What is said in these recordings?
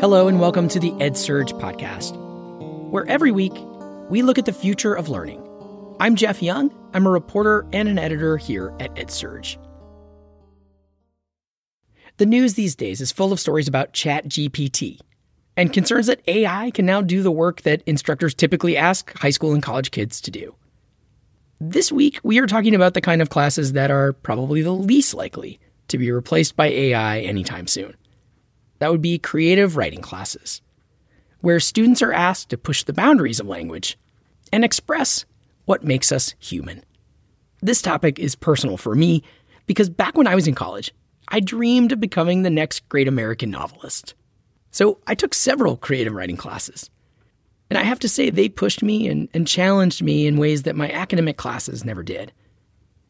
Hello, and welcome to the EdSurge podcast, where every week we look at the future of learning. I'm Jeff Young. I'm a reporter and an editor here at EdSurge. The news these days is full of stories about ChatGPT and concerns that AI can now do the work that instructors typically ask high school and college kids to do. This week, we are talking about the kind of classes that are probably the least likely to be replaced by AI anytime soon. That would be creative writing classes, where students are asked to push the boundaries of language and express what makes us human. This topic is personal for me because back when I was in college, I dreamed of becoming the next great American novelist. So I took several creative writing classes. And I have to say, they pushed me and, and challenged me in ways that my academic classes never did.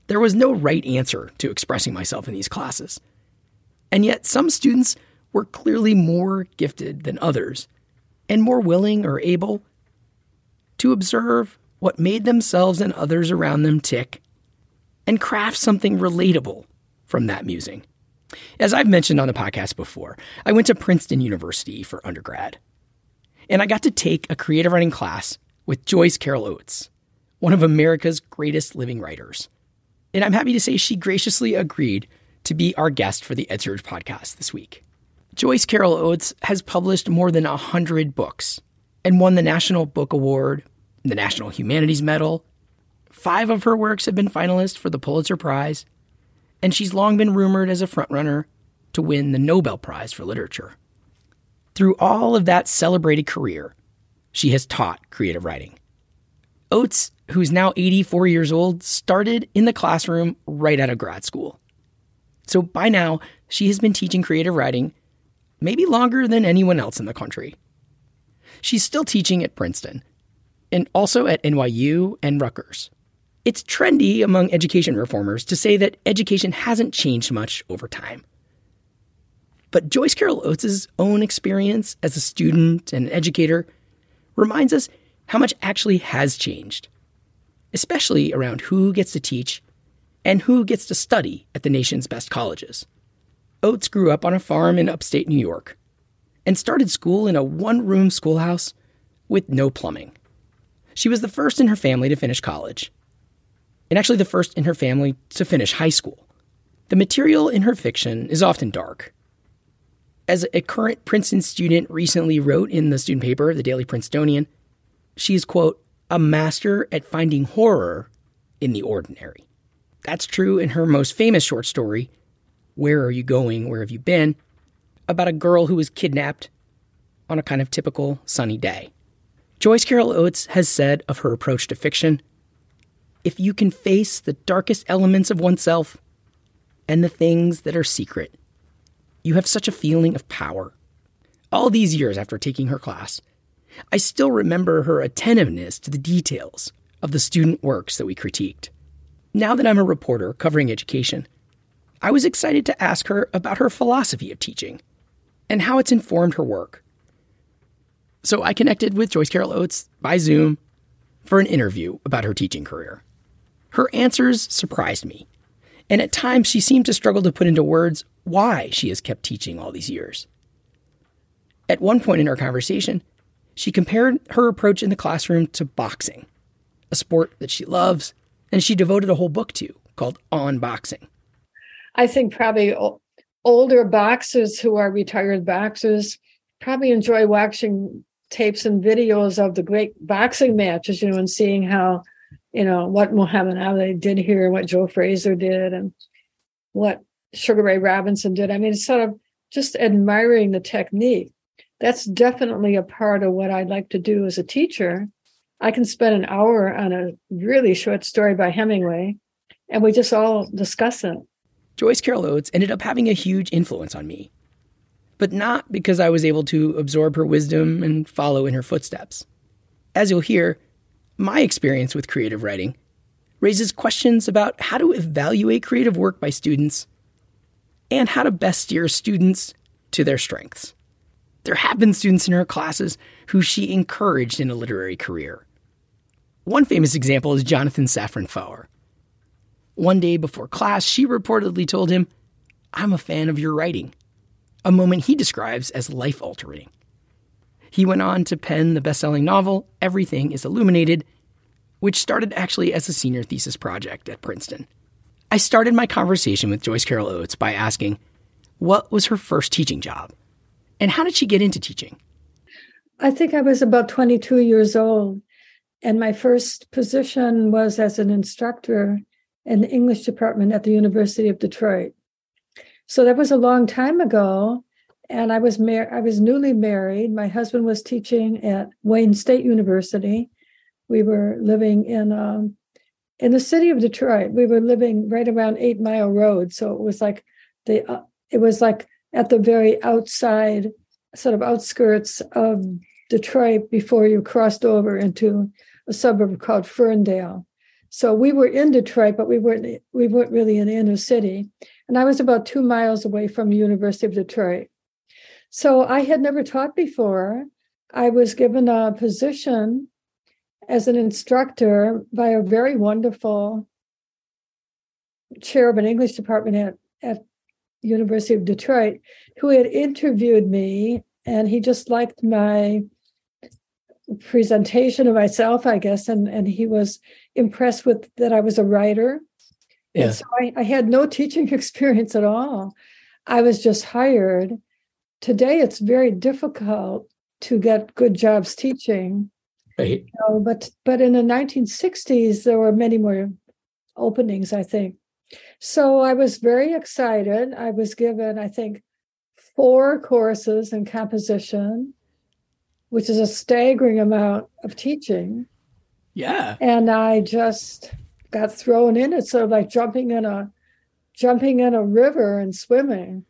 There was no right answer to expressing myself in these classes. And yet, some students were clearly more gifted than others and more willing or able to observe what made themselves and others around them tick and craft something relatable from that musing. As I've mentioned on the podcast before, I went to Princeton University for undergrad, and I got to take a creative writing class with Joyce Carol Oates, one of America's greatest living writers. And I'm happy to say she graciously agreed to be our guest for the EdSurge podcast this week. Joyce Carol Oates has published more than 100 books and won the National Book Award, the National Humanities Medal. Five of her works have been finalists for the Pulitzer Prize, and she's long been rumored as a frontrunner to win the Nobel Prize for Literature. Through all of that celebrated career, she has taught creative writing. Oates, who's now 84 years old, started in the classroom right out of grad school. So by now, she has been teaching creative writing maybe longer than anyone else in the country. She's still teaching at Princeton and also at NYU and Rutgers. It's trendy among education reformers to say that education hasn't changed much over time. But Joyce Carol Oates' own experience as a student and educator reminds us how much actually has changed, especially around who gets to teach and who gets to study at the nation's best colleges. Oates grew up on a farm in upstate New York and started school in a one room schoolhouse with no plumbing. She was the first in her family to finish college, and actually the first in her family to finish high school. The material in her fiction is often dark. As a current Princeton student recently wrote in the student paper, the Daily Princetonian, she is, quote, a master at finding horror in the ordinary. That's true in her most famous short story, where Are You Going? Where Have You Been? about a girl who was kidnapped on a kind of typical sunny day. Joyce Carol Oates has said of her approach to fiction if you can face the darkest elements of oneself and the things that are secret, you have such a feeling of power. All these years after taking her class, I still remember her attentiveness to the details of the student works that we critiqued. Now that I'm a reporter covering education, I was excited to ask her about her philosophy of teaching and how it's informed her work. So I connected with Joyce Carol Oates by Zoom for an interview about her teaching career. Her answers surprised me, and at times she seemed to struggle to put into words why she has kept teaching all these years. At one point in our conversation, she compared her approach in the classroom to boxing, a sport that she loves and she devoted a whole book to called On Boxing. I think probably older boxers who are retired boxers probably enjoy watching tapes and videos of the great boxing matches, you know, and seeing how, you know, what Muhammad Ali did here, and what Joe Frazier did, and what Sugar Ray Robinson did. I mean, sort of just admiring the technique. That's definitely a part of what I'd like to do as a teacher. I can spend an hour on a really short story by Hemingway, and we just all discuss it. Joyce Carol Oates ended up having a huge influence on me, but not because I was able to absorb her wisdom and follow in her footsteps. As you'll hear, my experience with creative writing raises questions about how to evaluate creative work by students and how to best steer students to their strengths. There have been students in her classes who she encouraged in a literary career. One famous example is Jonathan Safran Foer. One day before class, she reportedly told him, I'm a fan of your writing. a moment he describes as life altering. He went on to pen the best selling novel, Everything is Illuminated, which started actually as a senior thesis project at Princeton. I started my conversation with Joyce Carol Oates by asking, what was her first teaching job? And how did she get into teaching? I think I was about 22 years old, and my first position was as an instructor in the English department at the University of Detroit. So that was a long time ago, and I was mar- I was newly married. My husband was teaching at Wayne State University. We were living in um, in the city of Detroit. We were living right around Eight Mile Road, so it was like the uh, it was like at the very outside, sort of outskirts of Detroit before you crossed over into a suburb called Ferndale. So we were in Detroit, but we weren't we weren't really in the inner city. And I was about two miles away from the University of Detroit. So I had never taught before. I was given a position as an instructor by a very wonderful chair of an English department at, at University of Detroit, who had interviewed me, and he just liked my presentation of myself, I guess, and and he was impressed with that I was a writer. Yeah. And so I, I had no teaching experience at all. I was just hired. Today, it's very difficult to get good jobs teaching. Right. You know, but but in the 1960s, there were many more openings. I think. So I was very excited. I was given, I think, four courses in composition, which is a staggering amount of teaching. Yeah. And I just got thrown in it, sort of like jumping in a jumping in a river and swimming.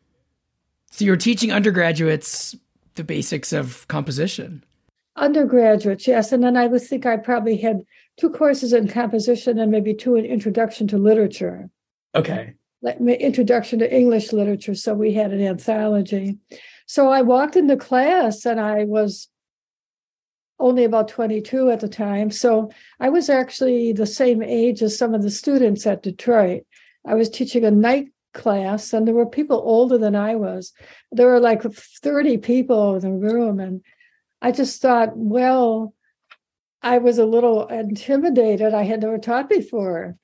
So you're teaching undergraduates the basics of composition. Undergraduates, yes. And then I would think I probably had two courses in composition and maybe two in introduction to literature. Okay. Like introduction to English literature. So we had an anthology. So I walked into class and I was only about 22 at the time. So I was actually the same age as some of the students at Detroit. I was teaching a night class and there were people older than I was. There were like 30 people in the room. And I just thought, well, I was a little intimidated. I had never taught before.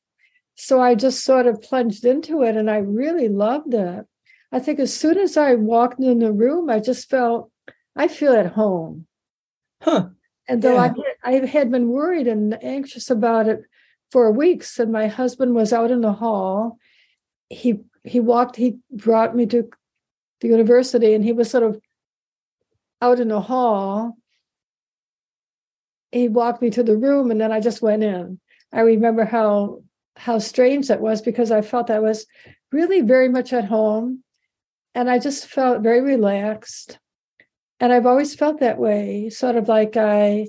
So I just sort of plunged into it and I really loved it. I think as soon as I walked in the room, I just felt, I feel at home. Huh. And though yeah. I, I had been worried and anxious about it for weeks, and my husband was out in the hall, he he walked, he brought me to the university, and he was sort of out in the hall. He walked me to the room, and then I just went in. I remember how how strange that was because I felt I was really very much at home and I just felt very relaxed. And I've always felt that way, sort of like I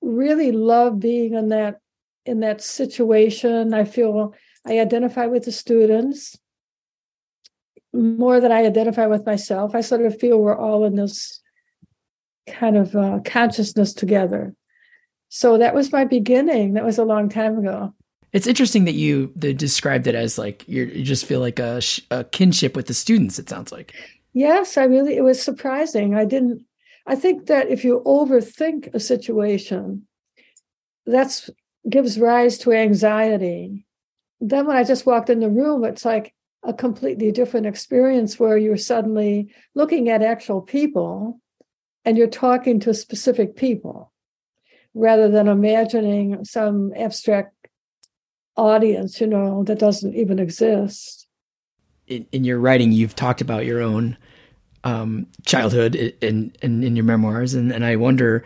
really love being in that in that situation. I feel I identify with the students more than I identify with myself. I sort of feel we're all in this kind of uh, consciousness together. So that was my beginning. That was a long time ago. It's interesting that you described it as like you just feel like a, a kinship with the students. It sounds like. Yes, I really. It was surprising. I didn't. I think that if you overthink a situation, that's gives rise to anxiety. Then when I just walked in the room, it's like a completely different experience where you're suddenly looking at actual people and you're talking to specific people rather than imagining some abstract audience, you know, that doesn't even exist. In, in your writing, you've talked about your own um, childhood in, in, in your memoirs, and, and I wonder.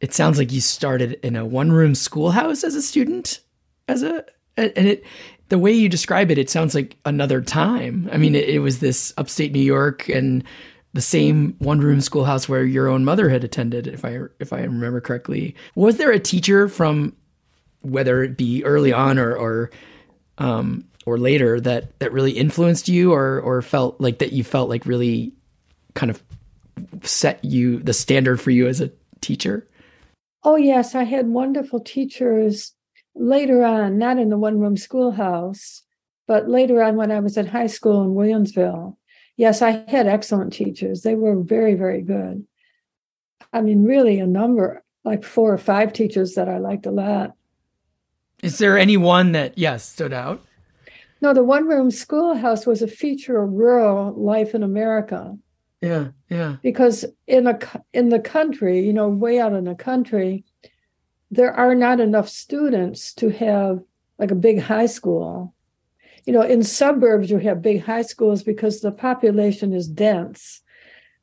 It sounds like you started in a one room schoolhouse as a student, as a and it the way you describe it, it sounds like another time. I mean, it, it was this upstate New York and the same one room schoolhouse where your own mother had attended, if I if I remember correctly. Was there a teacher from whether it be early on or or um, or later that that really influenced you or or felt like that you felt like really kind of set you the standard for you as a teacher? Oh yes, I had wonderful teachers later on, not in the one room schoolhouse, but later on when I was in high school in Williamsville. Yes, I had excellent teachers. They were very, very good. I mean, really a number, like four or five teachers that I liked a lot. Is there any one that, yes, stood out? No, the one room schoolhouse was a feature of rural life in America. Yeah, yeah. Because in a in the country, you know, way out in the country, there are not enough students to have like a big high school. You know, in suburbs you have big high schools because the population is dense.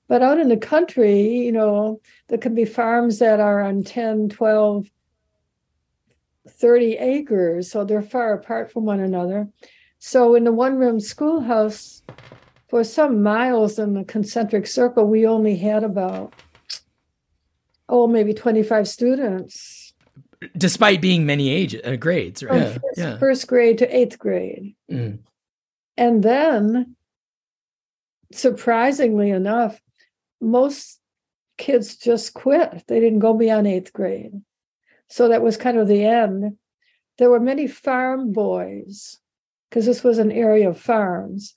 But out in the country, you know, there can be farms that are on 10, 12, 30 acres, so they're far apart from one another. So in the one room schoolhouse, for some miles in the concentric circle, we only had about, oh, maybe 25 students. Despite being many age uh, grades, right? Yeah, first, yeah. first, grade to eighth grade. Mm. And then, surprisingly enough, most kids just quit. They didn't go beyond eighth grade. So that was kind of the end. There were many farm boys because this was an area of farms.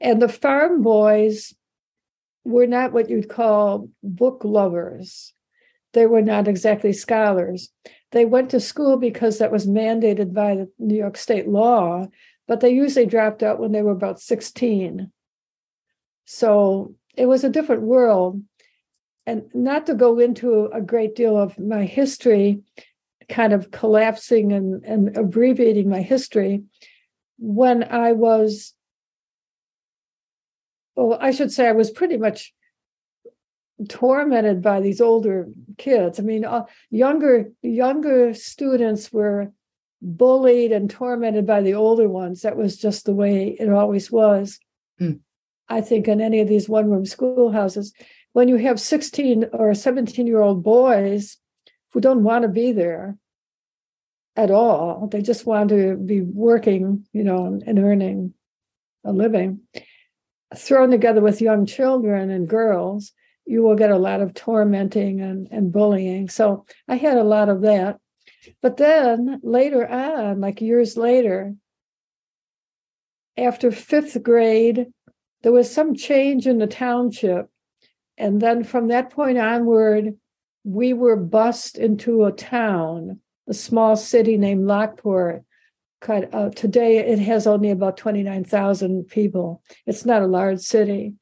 And the farm boys were not what you'd call book lovers. They were not exactly scholars. They went to school because that was mandated by the New York state law, but they usually dropped out when they were about 16. So it was a different world. And not to go into a great deal of my history, kind of collapsing and, and abbreviating my history, when I was, well, I should say I was pretty much tormented by these older kids. I mean, uh, younger younger students were bullied and tormented by the older ones. That was just the way it always was. Mm. I think in any of these one room schoolhouses, when you have 16 or 17 year old boys who don't want to be there, at all. They just want to be working, you know, and earning a living. Thrown together with young children and girls, you will get a lot of tormenting and, and bullying. So I had a lot of that. But then later on, like years later, after fifth grade, there was some change in the township. And then from that point onward, we were bussed into a town a small city named Lockport. Uh, today, it has only about 29,000 people. It's not a large city,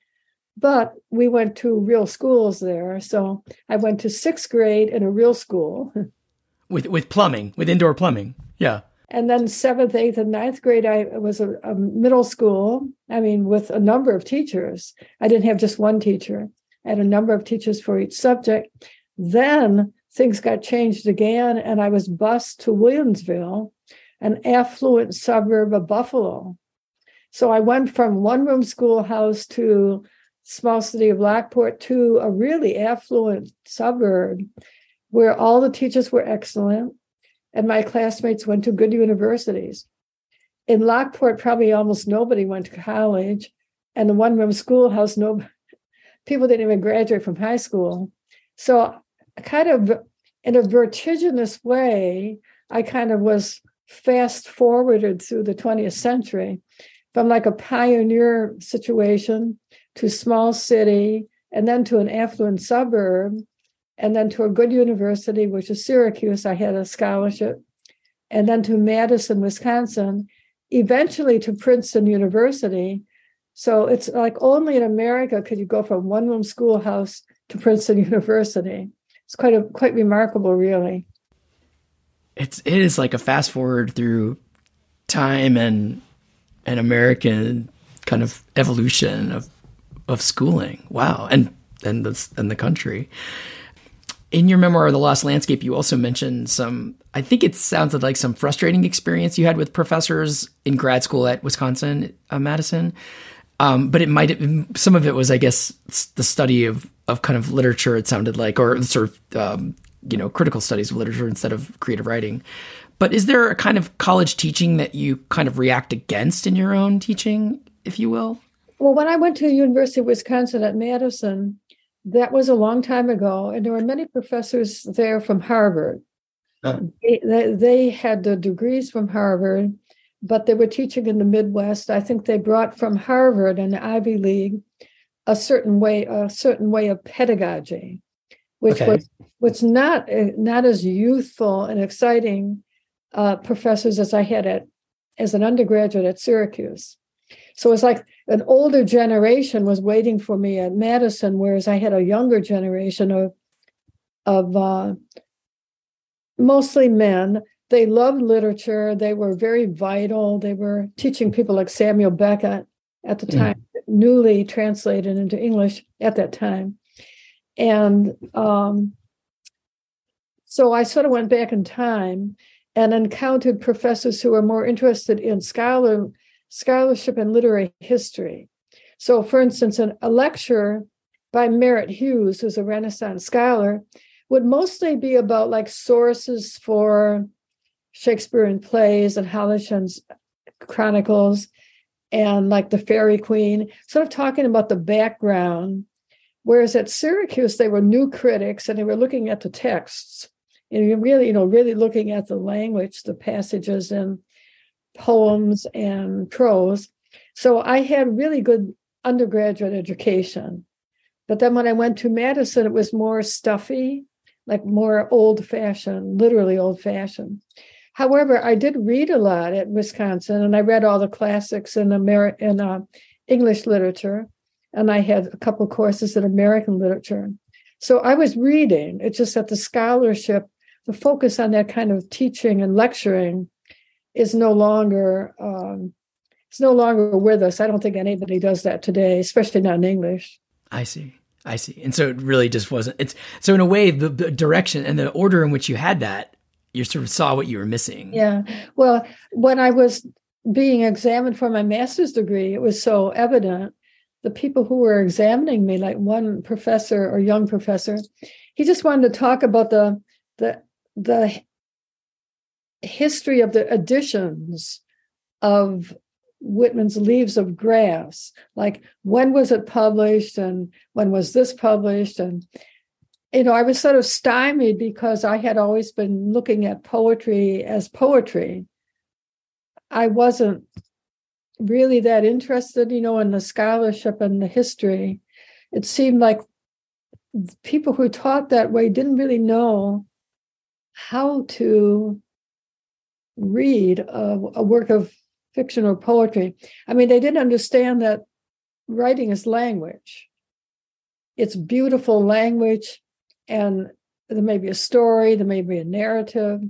but we went to real schools there. So I went to sixth grade in a real school. with, with plumbing, with indoor plumbing. Yeah. And then seventh, eighth, and ninth grade, I was a, a middle school. I mean, with a number of teachers. I didn't have just one teacher. I had a number of teachers for each subject. Then things got changed again, and I was bused to Williamsville, an affluent suburb of Buffalo. So I went from one room schoolhouse to small city of Lockport to a really affluent suburb where all the teachers were excellent and my classmates went to good universities. In Lockport, probably almost nobody went to college, and the one room schoolhouse, no people didn't even graduate from high school. So kind of in a vertiginous way, I kind of was fast forwarded through the 20th century from like a pioneer situation to small city and then to an affluent suburb and then to a good university which is syracuse. I had a scholarship. And then to madison wisconsin eventually to princeton university. So it's like only in america could you go from one room schoolhouse to princeton university. It's quite a quite remarkable, really. It's it is like a fast forward through time and an American kind of evolution of of schooling. Wow, and and the and the country. In your memoir, The Lost Landscape, you also mentioned some. I think it sounded like some frustrating experience you had with professors in grad school at Wisconsin uh, Madison. Um, but it might have, some of it was, I guess, the study of of kind of literature. It sounded like, or sort of um, you know critical studies of literature instead of creative writing. But is there a kind of college teaching that you kind of react against in your own teaching, if you will? Well, when I went to the University of Wisconsin at Madison, that was a long time ago, and there were many professors there from Harvard. Uh. They, they, they had the degrees from Harvard, but they were teaching in the Midwest. I think they brought from Harvard and Ivy League a certain way, a certain way of pedagogy, which okay. was was not not as youthful and exciting uh, professors as I had at as an undergraduate at Syracuse. So it's like an older generation was waiting for me at Madison, whereas I had a younger generation of of uh, mostly men. They loved literature. They were very vital. They were teaching people like Samuel Beckett at the mm. time, mm. newly translated into English at that time. And um, so I sort of went back in time and encountered professors who were more interested in scholar scholarship and literary history. So, for instance, an, a lecture by Merritt Hughes, who's a Renaissance scholar, would mostly be about like sources for Shakespearean plays and Holinshed's chronicles and like the Faerie Queene, sort of talking about the background. Whereas at Syracuse, they were new critics and they were looking at the texts and really, you know, really looking at the language, the passages and poems and prose. So I had really good undergraduate education. But then when I went to Madison, it was more stuffy, like more old fashioned, literally old fashioned. However, I did read a lot at Wisconsin, and I read all the classics in Ameri- in uh, English literature, and I had a couple courses in American literature. So I was reading. It's just that the scholarship, the focus on that kind of teaching and lecturing, is no longer um, it's no longer with us. I don't think anybody does that today, especially not in English. I see. I see. And so it really just wasn't. It's so in a way the, the direction and the order in which you had that, you sort of saw what you were missing. Yeah. Well, when I was being examined for my master's degree, it was so evident. The people who were examining me, like one professor or young professor, he just wanted to talk about the the the history of the editions of Whitman's Leaves of Grass. Like when was it published and when was this published? And, you know, I was sort of stymied because I had always been looking at poetry as poetry. I wasn't really that interested, you know, in the scholarship and the history. It seemed like people who taught that way didn't really know how to read a, a work of fiction or poetry. I mean, they didn't understand that writing is language. It's beautiful language, and there may be a story, there may be a narrative.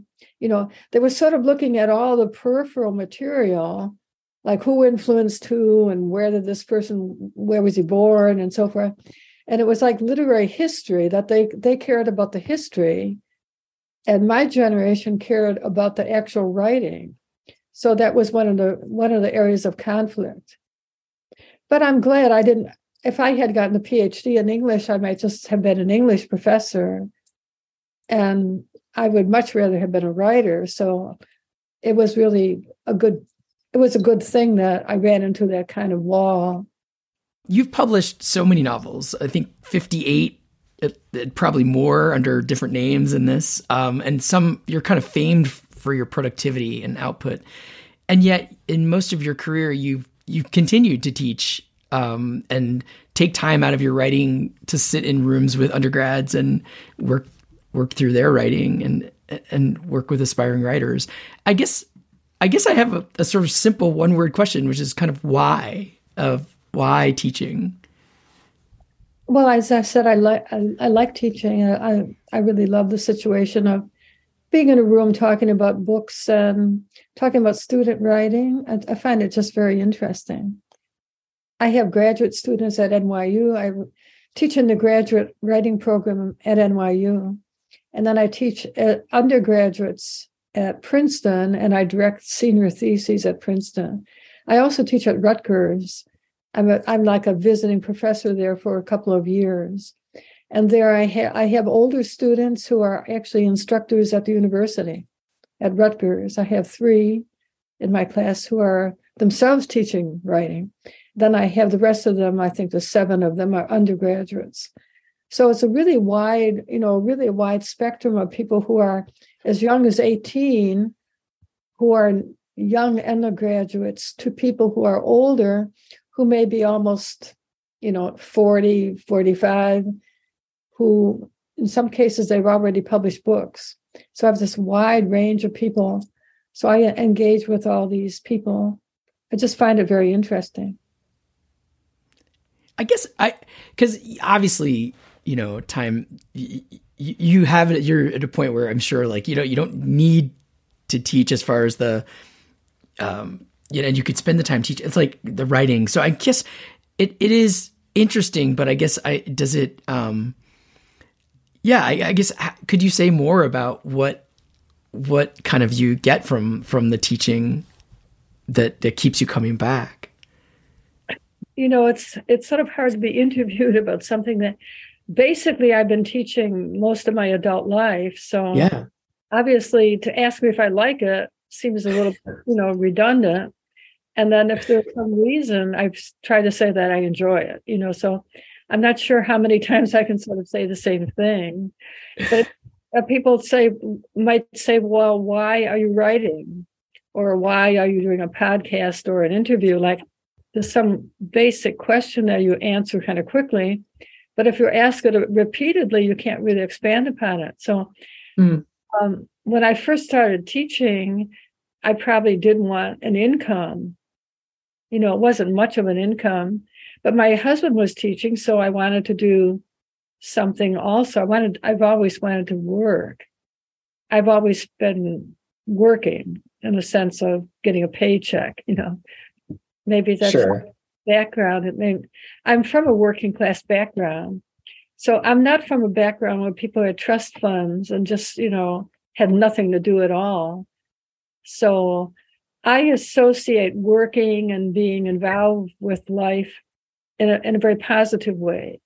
You know, they were sort of looking at all the peripheral material, like who influenced who and where did this person, where was he born, and so forth. And it was like literary history that they they cared about the history. And my generation cared about the actual writing. So that was one of the one of the areas of conflict. But i'm glad i didn't if i had gotten a phd in english i might just have been an english professor. And i would much rather have been a writer. So it was really a good it was a good thing that i ran into that kind of wall you've published so many novels i think 58 it, it, probably more under different names in this. Um, and some you're kind of famed for your productivity and output, and yet in most of your career you've you've continued to teach um, and take time out of your writing to sit in rooms with undergrads and work work through their writing and and work with aspiring writers. I guess I guess I have a, a sort of simple one word question, which is kind of why of why teaching. Well, as I said, I like I, I, like teaching. I I really love the situation of being in a room talking about books and talking about student writing. I, I find it just very interesting. I have graduate students at NYU. I teach in the graduate writing program at NYU, and then I teach uh, undergraduates at Princeton, and I direct senior theses at Princeton. I also teach at Rutgers I'm a, I'm like a visiting professor there for a couple of years, and there I have I have older students who are actually instructors at the university, at Rutgers. I have three in my class who are themselves teaching writing. Then I have the rest of them. I think the seven of them are undergraduates. So it's a really wide, you know, really wide spectrum of people who are as young as 18 who are young undergraduates to people who are older, who may be almost, you know, 40, 45, who in some cases they've already published books. So I have this wide range of people. So I engage with all these people. I just find it very interesting. I guess I, because obviously, you know, time, you, you have it, you're at a point where I'm sure like, you know, you don't need to teach as far as the, um, you know, and you could spend the time teaching. It's like the writing. So I guess it, it is interesting, but I guess I, does it, um, yeah, I, I guess could you say more about what what kind of you get from from the teaching that that keeps you coming back? You know, it's it's sort of hard to be interviewed about something that basically I've been teaching most of my adult life. So yeah, obviously to ask me if I like it seems a little you know redundant. And then if there's some reason, I've tried to say that I enjoy it. You know, so I'm not sure how many times I can sort of say the same thing, but uh, people say might say, "Well, why are you writing?" or "Why are you doing a podcast or an interview?" Like there's some basic question that you answer kind of quickly, but if you ask it repeatedly, you can't really expand upon it. So, mm. um, when I first started teaching, I probably didn't want an income. You know, it wasn't much of an income but my husband was teaching, so I wanted to do something also. I wanted, I've always wanted to work. I've always been working in the sense of getting a paycheck, you know. Maybe that's sure. Background. I'm from a working class background. So I'm not from a background where people had trust funds and just, you know, had nothing to do at all. So I associate working and being involved with life in a, in a very positive way.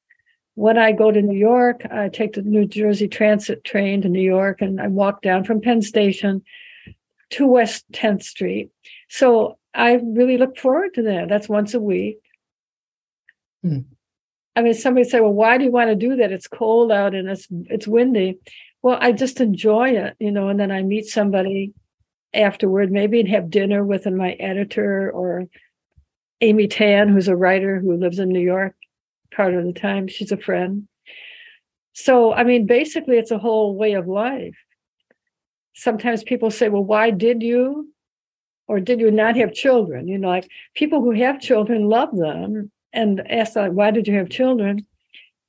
When I go to New York, I take the New Jersey Transit train to New York and I walk down from Penn Station to West 10th Street. So I really look forward to that. That's once a week. Hmm. I mean, somebody say, "Well, why do you want to do that? It's cold out and it's it's windy." Well, I just enjoy it, you know. And then I meet somebody afterward, maybe and have dinner with my editor or Amy Tan, who's a writer who lives in New York part of the time. She's a friend. So, I mean, basically, it's a whole way of life. Sometimes people say, well, why did you or did you not have children? You know, like people who have children love them and ask, like, why did you have children?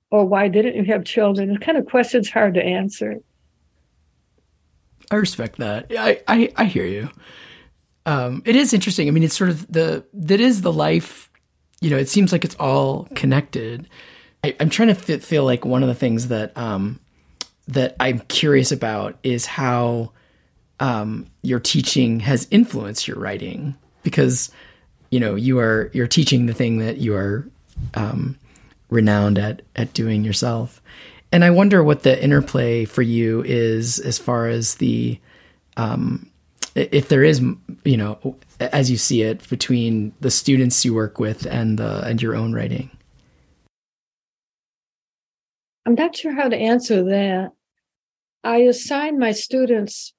Or why didn't you have children? It's kind of questions hard to answer. I respect that. I, I, I hear you um, it is interesting. I mean, it's sort of the that is the life. You know, it seems like it's all connected. I, am trying to th- feel like one of the things that um, that I'm curious about is how um, your teaching has influenced your writing because you know you are you're teaching the thing that you are um, renowned at at doing yourself, and I wonder what the interplay for you is as far as the um, if there is, you know, as you see it, between the students you work with and the and your own writing? I'm not sure how to answer that. I assign my students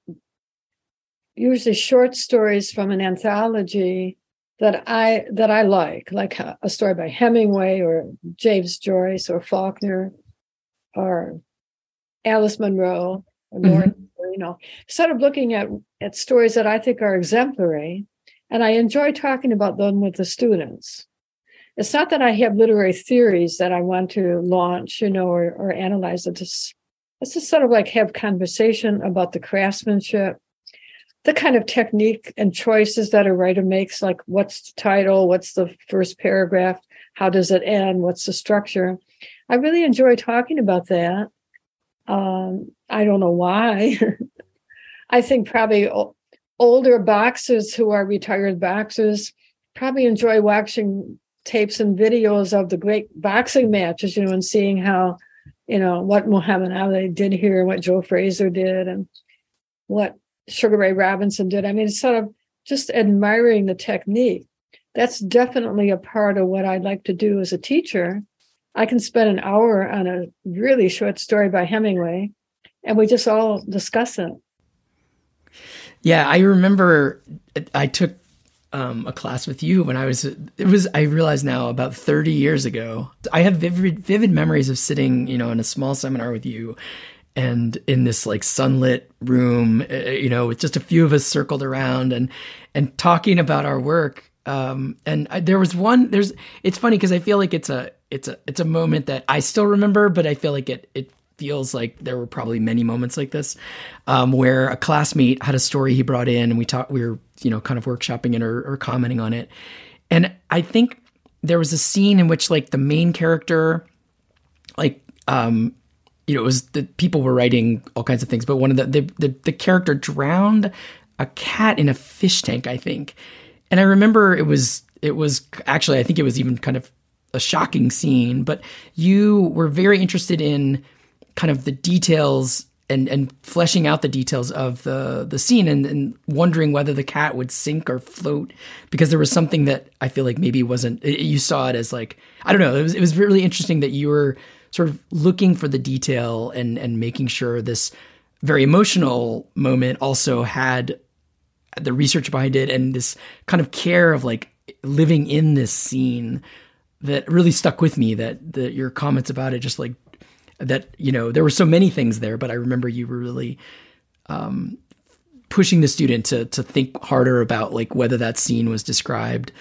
usually short stories from an anthology that I that I like, like a, story by Hemingway or James Joyce or Faulkner or Alice Munro or mm-hmm you know, sort of looking at, at stories that I think are exemplary. And I enjoy talking about them with the students. It's not that I have literary theories that I want to launch, you know, or, or analyze it. Just, it's just sort of like have conversation about the craftsmanship, the kind of technique and choices that a writer makes, like what's the title, what's the first paragraph, how does it end, what's the structure. I really enjoy talking about that. Um, I don't know why. I think probably older boxers who are retired boxers probably enjoy watching tapes and videos of the great boxing matches, you know, and seeing how, you know, what Muhammad Ali did here, and what Joe Frazier did, and what Sugar Ray Robinson did. I mean, it's sort of just admiring the technique. That's definitely a part of what I'd like to do as a teacher I can spend an hour on a really short story by Hemingway, and we just all discuss it. Yeah, I remember I took um, a class with you when I was it was I realize now about 30 years ago. I have vivid vivid memories of sitting, you know, in a small seminar with you and in this like sunlit room, uh, you know, with just a few of us circled around and and talking about our work. Um, and I, there was one. There's. It's funny because I feel like it's a it's a it's a moment that I still remember, but I feel like it it feels like there were probably many moments like this um, where a classmate had a story he brought in and we talked we were you know kind of workshopping it or, or commenting on it and i think there was a scene in which like the main character like um you know it was the people were writing all kinds of things but one of the the, the, the character drowned a cat in a fish tank i think. And i remember it was it was actually i think it was even kind of a shocking scene but you were very interested in kind of the details and and fleshing out the details of the the scene and, and, wondering whether the cat would sink or float because there was something that I feel like maybe wasn't you saw it as like I don't know it was it was really interesting that you were sort of looking for the detail and and making sure this very emotional moment also had the research behind it and this kind of care of like living in this scene that really stuck with me that that your comments about it just like that you know there were so many things there but i remember you were really um, pushing the student to to think harder about like whether that scene was described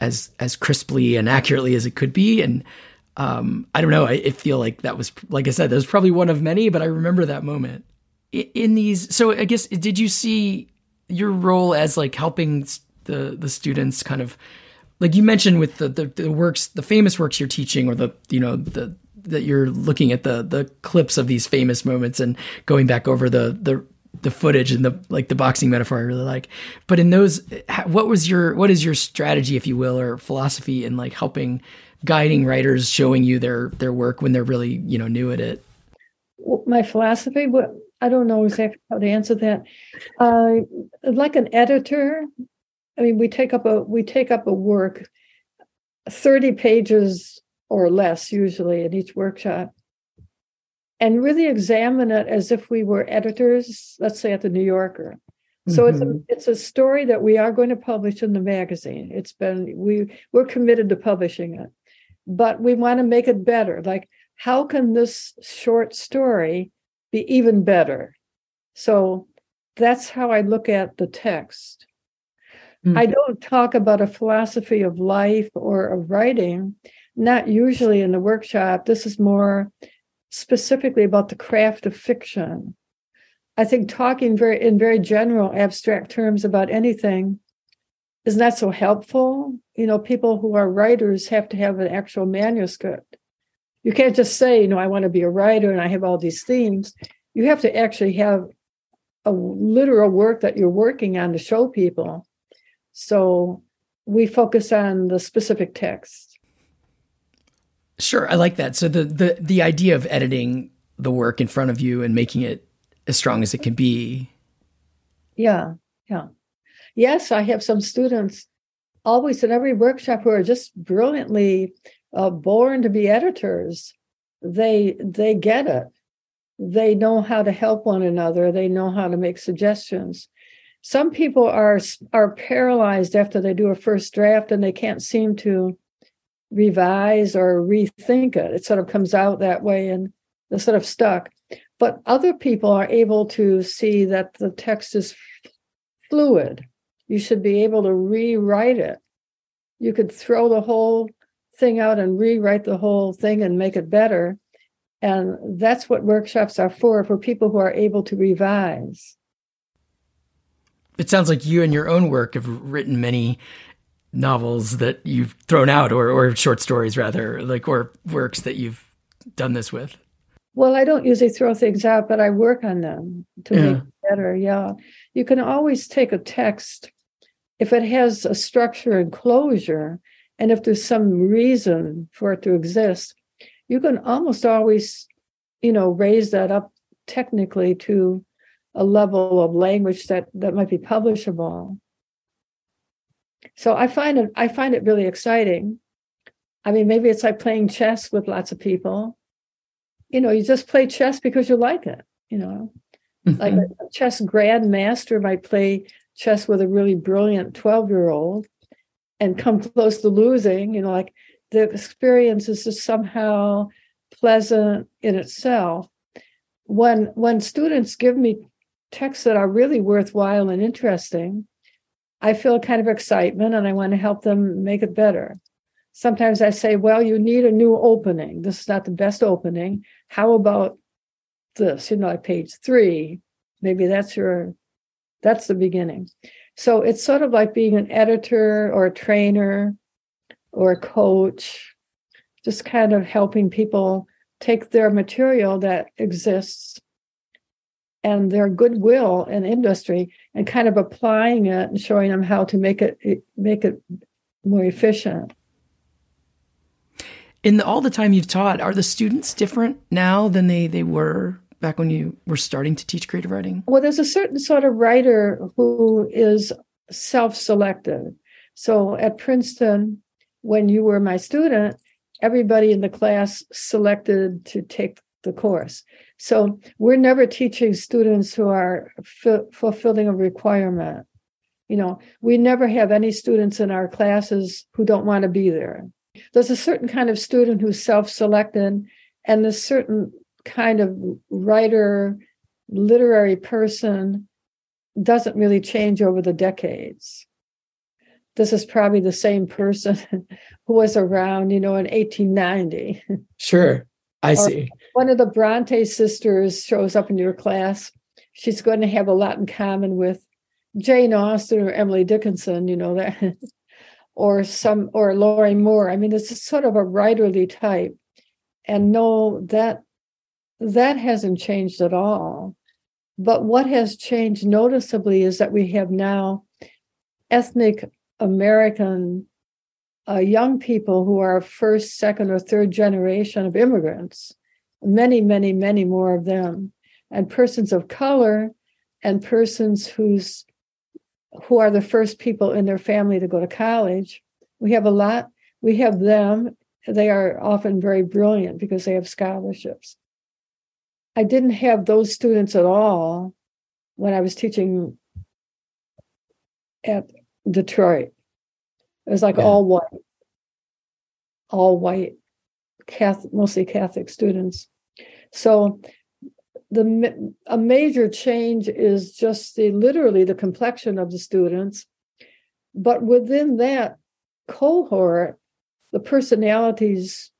as as crisply and accurately as it could be. And um, i don't know. I, I, feel like that was like i said that was probably one of many but i remember that moment. In, these so i guess did you see your role as like helping the the students kind of like you mentioned with the, the, the works the famous works you're teaching or the you know the that you're looking at the the clips of these famous moments and going back over the the the footage and the like the boxing metaphor I really like. But in those, what was your what is your strategy, if you will, or philosophy in like helping guiding writers, showing you their their work when they're really you know new at it? My philosophy, what I don't know exactly how to answer that. Uh, like an editor, I mean, we take up a we take up a work, thirty pages or less usually in each workshop and really examine it as if we were editors let's say at the new yorker so mm-hmm. it's a, mm-hmm. it's a story that we are going to publish in the magazine it's been we we're committed to publishing it but we want to make it better like how can this short story be even better so that's how i look at the text mm-hmm. i don't talk about a philosophy of life or of writing not usually in the workshop. This is more specifically about the craft of fiction. I think talking very in very general abstract terms about anything is not so helpful. You know, people who are writers have to have an actual manuscript. You can't just say, you know, I want to be a writer and I have all these themes. You have to actually have a literal work that you're working on to show people. So we focus on the specific text. Sure, I like that. So the the the idea of editing the work in front of you and making it as strong as it can be. Yeah, yeah. Yes, I have some students always in every workshop who are just brilliantly uh, born to be editors. They they get it. They know how to help one another. They know how to make suggestions. Some people are are paralyzed after they do a first draft and they can't seem to revise or rethink it. It sort of comes out that way and they're sort of stuck. But other people are able to see that the text is fluid. You should be able to rewrite it. You could throw the whole thing out and rewrite the whole thing and make it better. And that's what workshops are for, for people who are able to revise. It sounds like you and your own work have written many novels that you've thrown out or, or short stories rather like or works that you've done this with? Well i don't usually throw things out but i work on them to yeah. make it better yeah. You can always take a text if it has a structure and closure and if there's some reason for it to exist you can almost always you know raise that up technically to a level of language that that might be publishable so I find it I find it really exciting. I mean, maybe it's like playing chess with lots of people. You know, you just play chess because you like it, you know. Mm-hmm. Like a chess grandmaster might play chess with a really brilliant 12 year old and come close to losing, you know, like the experience is just somehow pleasant in itself. When when students give me texts that are really worthwhile and interesting, I feel a kind of excitement and I want to help them make it better. Sometimes I say, well, you need a new opening. This is not the best opening. How about this? You know, like page three. Maybe that's your that's the beginning. So it's sort of like being an editor or a trainer or a coach, just kind of helping people take their material that exists and their goodwill in industry and kind of applying it and showing them how to make it eh, make it more efficient. In the, all the time you've taught, are the students different now than they they were back when you were starting to teach creative writing? Well, there's a certain sort of writer who is self-selected. So at Princeton, when you were my student, everybody in the class selected to take the course. So we're never teaching students who are f- fulfilling a requirement. You know, we never have any students in our classes who don't want to be there. There's a certain kind of student who's self selected, and a certain kind of writer, literary person doesn't really change over the decades. This is probably the same person who was around, you know, in 1890. Sure. I see. One of the Bronte sisters shows up in your class. She's going to have a lot in common with Jane Austen or Emily Dickinson, you know, that or some or Lorrie Moore. I mean, it's sort of a writerly type. And no, that that hasn't changed at all. But what has changed noticeably is that we have now ethnic American uh, young people who are first, second, or third generation of immigrants, many, many, many more of them, and persons of color and persons who's who are the first people in their family to go to college. We have a lot, we have them. They are often very brilliant because they have scholarships. I didn't have those students at all when I was teaching at Detroit. It was like yeah. all white, all white, Catholic, mostly Catholic students. So the a major change is just the literally the complexion of the students, but within that cohort, the personalities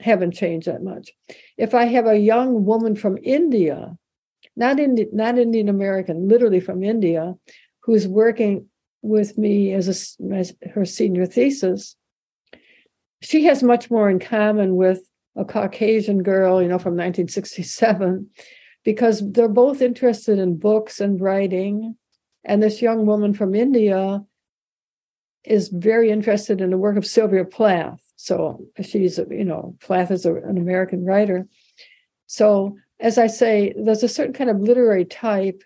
haven't changed that much. If I have a young woman from India, not Indi- not Indian American, literally from India, who's working with me as, a, as her senior thesis, she has much more in common with a Caucasian girl, you know, from 1967, because they're both interested in books and writing. And this young woman from India is very interested in the work of Sylvia Plath. So she's, you know, Plath is a, an American writer. So, as I say, there's a certain kind of literary type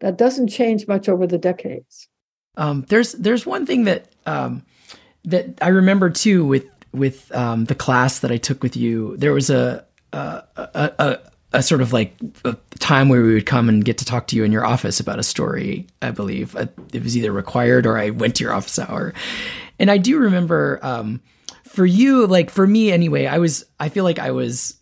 that doesn't change much over the decades. Um, there's there's one thing that um, that I remember too with with um, the class that I took with you. There was a a, a, a, a sort of like a time where we would come and get to talk to you in your office about a story. I believe uh, it was either required or I went to your office hour, and I do remember um, for you, like for me anyway, I was I feel like I was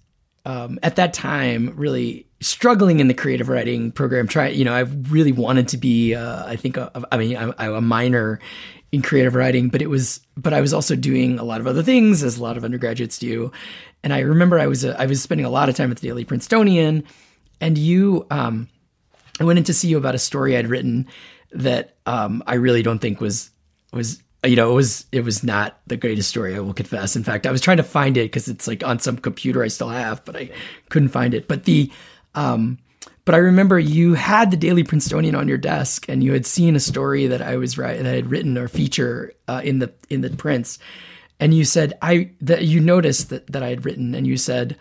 um, at that time really struggling in the creative writing program. Try, you know, I really wanted to be, uh, I think, I mean, I'm a minor in creative writing, but it was, but I was also doing a lot of other things, as a lot of undergraduates do. And I remember I was, uh, I was spending a lot of time at the Daily Princetonian, and you, um, I went in to see you about a story I'd written that um, I really don't think was was you know, it was it was not the greatest story. I will confess. In fact, I was trying to find it because it's like on some computer I still have, but I couldn't find it. But the, um, but I remember you had the Daily Princetonian on your desk, and you had seen a story that I was that I had written or feature uh, in the in the Prince, and you said I that you noticed that that I had written, and you said,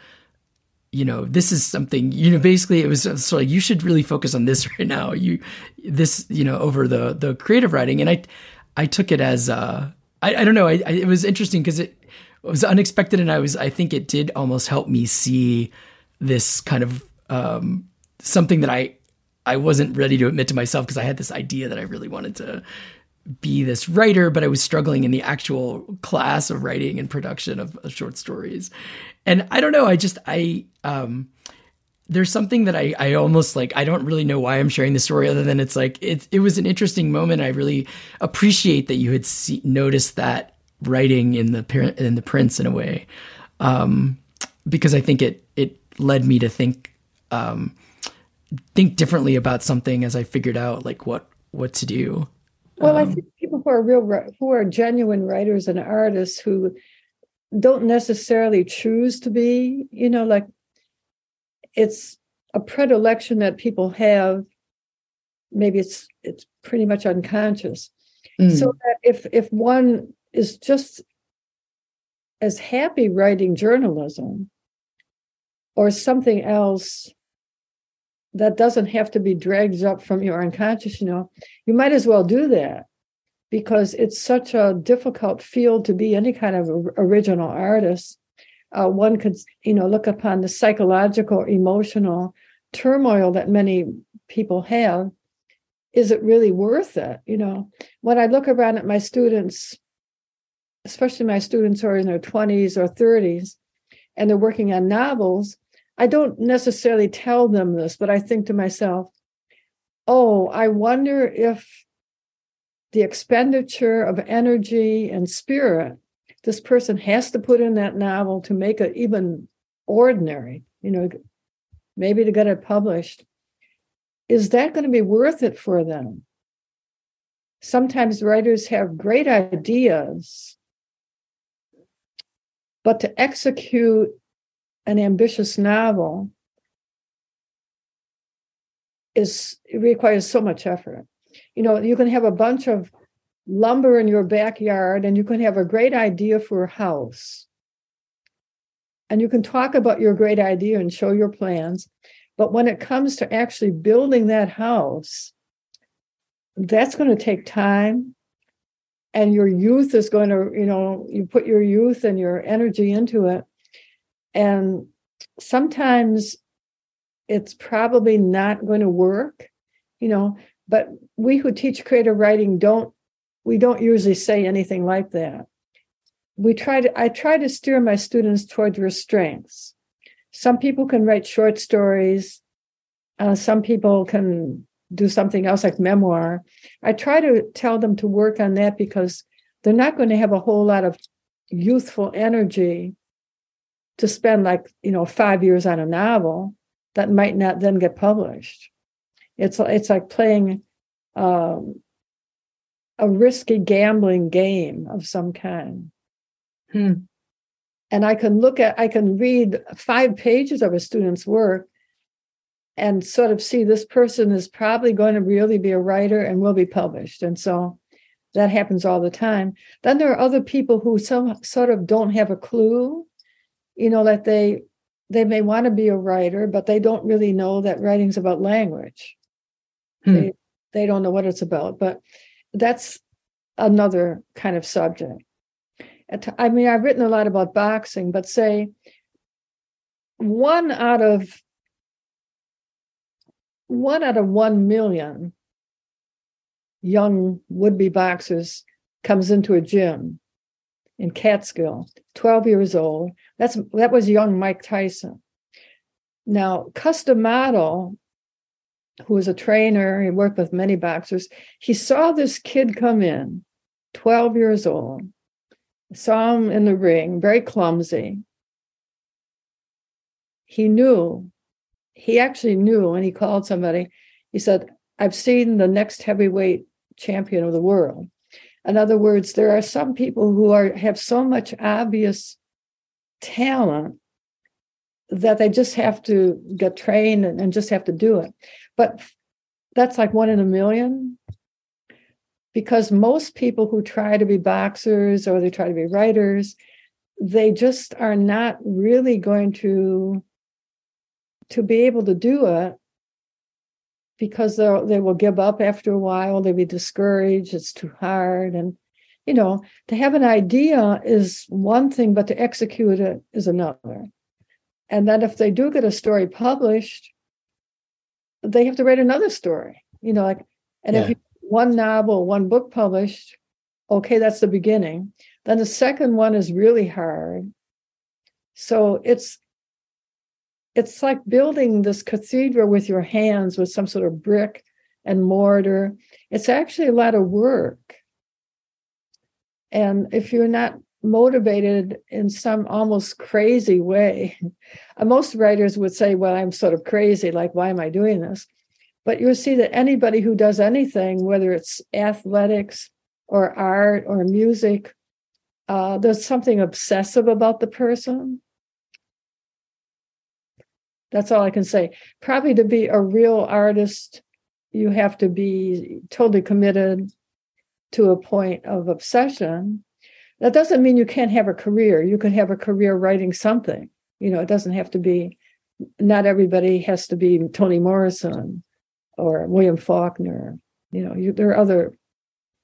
you know, this is something you know. Basically, it was so like you should really focus on this right now. You this you know over the the creative writing, and I I took it as uh, I, I don't know. I, I, it was interesting because it, it, was unexpected, and I was I think it did almost help me see this kind of um, something that I I wasn't ready to admit to myself because I had this idea that I really wanted to be this writer, but I was struggling in the actual class of writing and production of, of short stories. And I don't know, I just I um there's something that I, I almost like I don't really know why I'm sharing the story other than it's like it it was an interesting moment. I really appreciate that you had see, noticed that writing in the in the prince in a way, um, because I think it it led me to think um, think differently about something as I figured out like what what to do. Well, um, I think people who are real who are genuine writers and artists who don't necessarily choose to be, you know, like it's a predilection that people have maybe it's it's pretty much unconscious mm. so that if if one is just as happy writing journalism or something else that doesn't have to be dragged up from your unconscious you know you might as well do that because it's such a difficult field to be any kind of original artist. Uh, one could you know look upon the psychological emotional turmoil that many people have. Is it really worth it you know? When i look around at my students especially my students who are in their 20s or 30s and they're working on novels i don't necessarily tell them this but i think to myself oh i wonder if the expenditure of energy and spirit this person has to put in that novel to make it even ordinary, you know, maybe to get it published. Is that going to be worth it for them? Sometimes writers have great ideas, but to execute an ambitious novel is requires so much effort. You know, you can have a bunch of lumber in your backyard and you can have a great idea for a house. And you can talk about your great idea and show your plans. But when it comes to actually building that house, that's going to take time. And your youth is going to, you know, you put your youth and your energy into it. And sometimes it's probably not going to work, you know, but we who teach creative writing don't we don't usually say anything like that. We try to I try to steer my students toward their strengths. Some people can write short stories. Uh, some people can do something else like memoir. I try to tell them to work on that because they're not going to have a whole lot of youthful energy to spend like you know five years on a novel that might not then get published. It's it's like playing um, a risky gambling game of some kind. Hmm. And I can look at, I can read five pages of a student's work and sort of see this person is probably going to really be a writer and will be published. And so that happens all the time. Then there are other people who some sort of don't have a clue, you know, that they they may want to be a writer, but they don't really know that writing's about language. Hmm. They they don't know what it's about. But that's another kind of subject. I mean, I've written a lot about boxing, but say one out of one out of one million young would-be boxers comes into a gym in Catskill, 12 years old. That's that was young Mike Tyson. Now, Cus D'Amato who was a trainer, he worked with many boxers. He saw this kid come in, 12 years old, saw him in the ring, very clumsy. He knew, he actually knew when he called somebody, he said, I've seen the next heavyweight champion of the world. In other words, there are some people who are have so much obvious talent that they just have to get trained and, and just have to do it. But that's like one in a million. Because most people who try to be boxers or they try to be writers, they just are not really going to to be able to do it because they they will give up after a while they'll be discouraged it's too hard and you know to have an idea is one thing but to execute it is another and then if they do get a story published they have to write another story. You know, like, and yeah. if you one novel, one book published, okay, that's the beginning. Then the second one is really hard. So it's it's like building this cathedral with your hands with some sort of brick and mortar. It's actually a lot of work. And if you're not motivated in some almost crazy way, most writers would say, Well, I'm sort of crazy. Like, why am I doing this? But you'll see that anybody who does anything, whether it's athletics or art or music, uh, there's something obsessive about the person. That's all I can say. Probably to be a real artist, you have to be totally committed to a point of obsession. That doesn't mean you can't have a career. You can have a career writing something. You know, it doesn't have to be, not everybody has to be Toni Morrison or William Faulkner. You know, you, there are other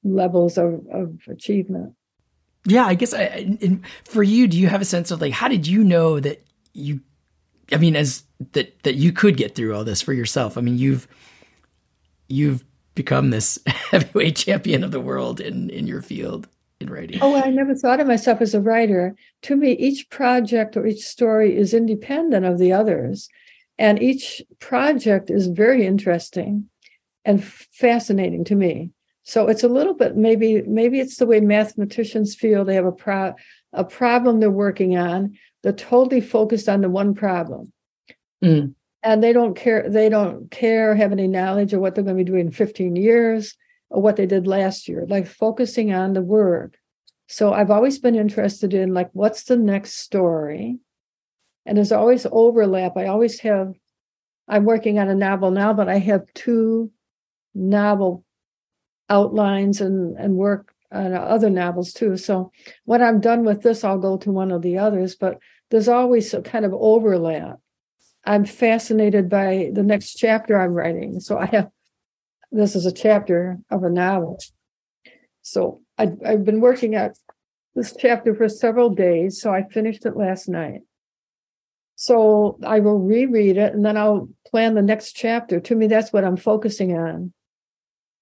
levels of, of achievement. Yeah, I guess I, for you, do you have a sense of like, how did you know that you, I mean, as that, that you could get through all this for yourself? I mean, you've, you've become this heavyweight champion of the world in, in your field in writing. Oh, I never thought of myself as a writer. To me, each project or each story is independent of the others. And each project is very interesting and fascinating to me. So it's a little bit maybe maybe it's the way mathematicians feel they have a pro- a problem they're working on. They're totally focused on the one problem. Mm. And they don't care they don't care have any knowledge of what they're going to be doing in 15 years or what they did last year, like focusing on the work. So I've always been interested in like what's the next story? And there's always overlap. I always have I'm working on a novel now, but I have two novel outlines and and work on other novels too. So when I'm done with this, I'll go to one of the others. But there's always a kind of overlap. I'm fascinated by the next chapter I'm writing. So I have this is a chapter of a novel. So I, I've been working at this chapter for several days. So I finished it last night. So I will reread it and then I'll plan the next chapter. To me, that's what I'm focusing on.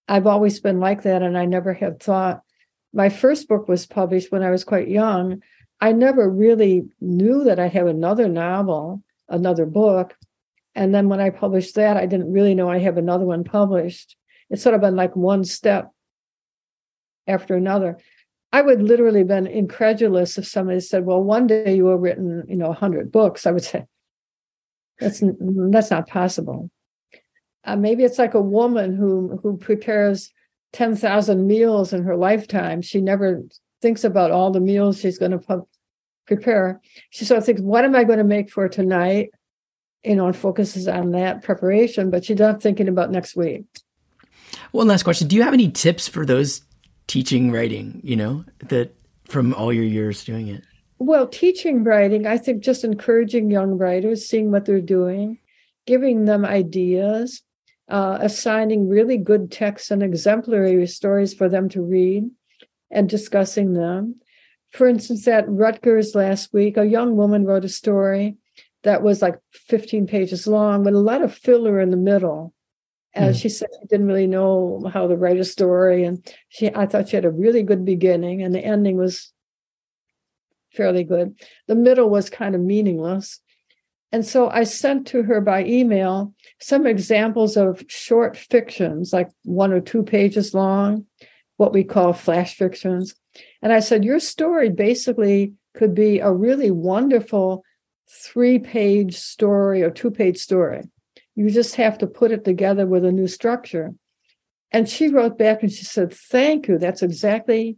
I've always been like that, and I never have thought. My first book was published when I was quite young. I never really knew that I'd have another novel, another book. And then when I published that, I didn't really know I have another one published. It's sort of been like one step after another. I would literally been incredulous if somebody said, "Well, one day you have written, you know, hundred books." I would say, "That's that's not possible." Uh, maybe it's like a woman who who prepares 10,000 meals in her lifetime. She never thinks about all the meals she's going to prepare. She sort of thinks, what am I going to make for tonight? You know, and focuses on that preparation, but she's not thinking about next week. One last question. Do you have any tips for those teaching writing, you know, that from all your years doing it? Well, teaching writing, I think just encouraging young writers, seeing what they're doing, giving them ideas, uh, assigning really good texts and exemplary stories for them to read and discussing them. For instance, at Rutgers last week, a young woman wrote a story that was like 15 pages long with a lot of filler in the middle. And mm. she said, she didn't really know how to write a story, and she I thought she had a really good beginning, and the ending was fairly good. The middle was kind of meaningless. And so I sent to her by email some examples of short fictions, like one or two pages long, what we call flash fictions. And I said, Your story basically could be a really wonderful three page story or two page story. You just have to put it together with a new structure. And she wrote back and she said, Thank you. That's exactly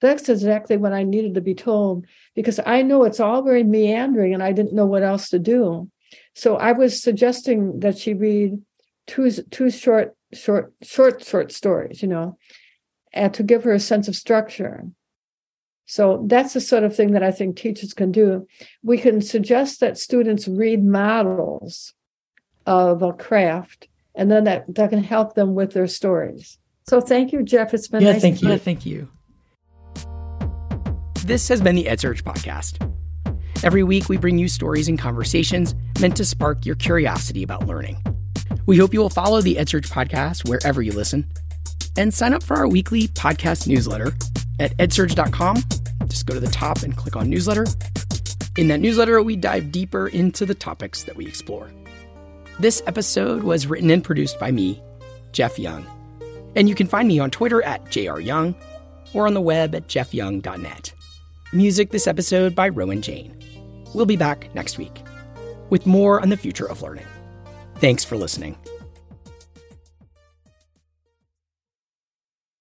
that's exactly what I needed to be told because I know it's all very meandering and I didn't know what else to do. So I was suggesting that she read two two short short short short stories, you know, and to give her a sense of structure. So that's the sort of thing that I think teachers can do. We can suggest that students read models of a craft, and then that, that can help them with their stories. So thank you, Jeff. It's been yeah, nice thank you, thank you. This has been the EdSurge podcast. Every week, we bring you stories and conversations meant to spark your curiosity about learning. We hope you will follow the EdSurge podcast wherever you listen and sign up for our weekly podcast newsletter at edsurge.com. Just go to the top and click on newsletter. In that newsletter, we dive deeper into the topics that we explore. This episode was written and produced by me, Jeff Young. And you can find me on Twitter at jryoung or on the web at jeffyoung.net. Music this episode by Rowan Jane. We'll be back next week with more on the future of learning. Thanks for listening.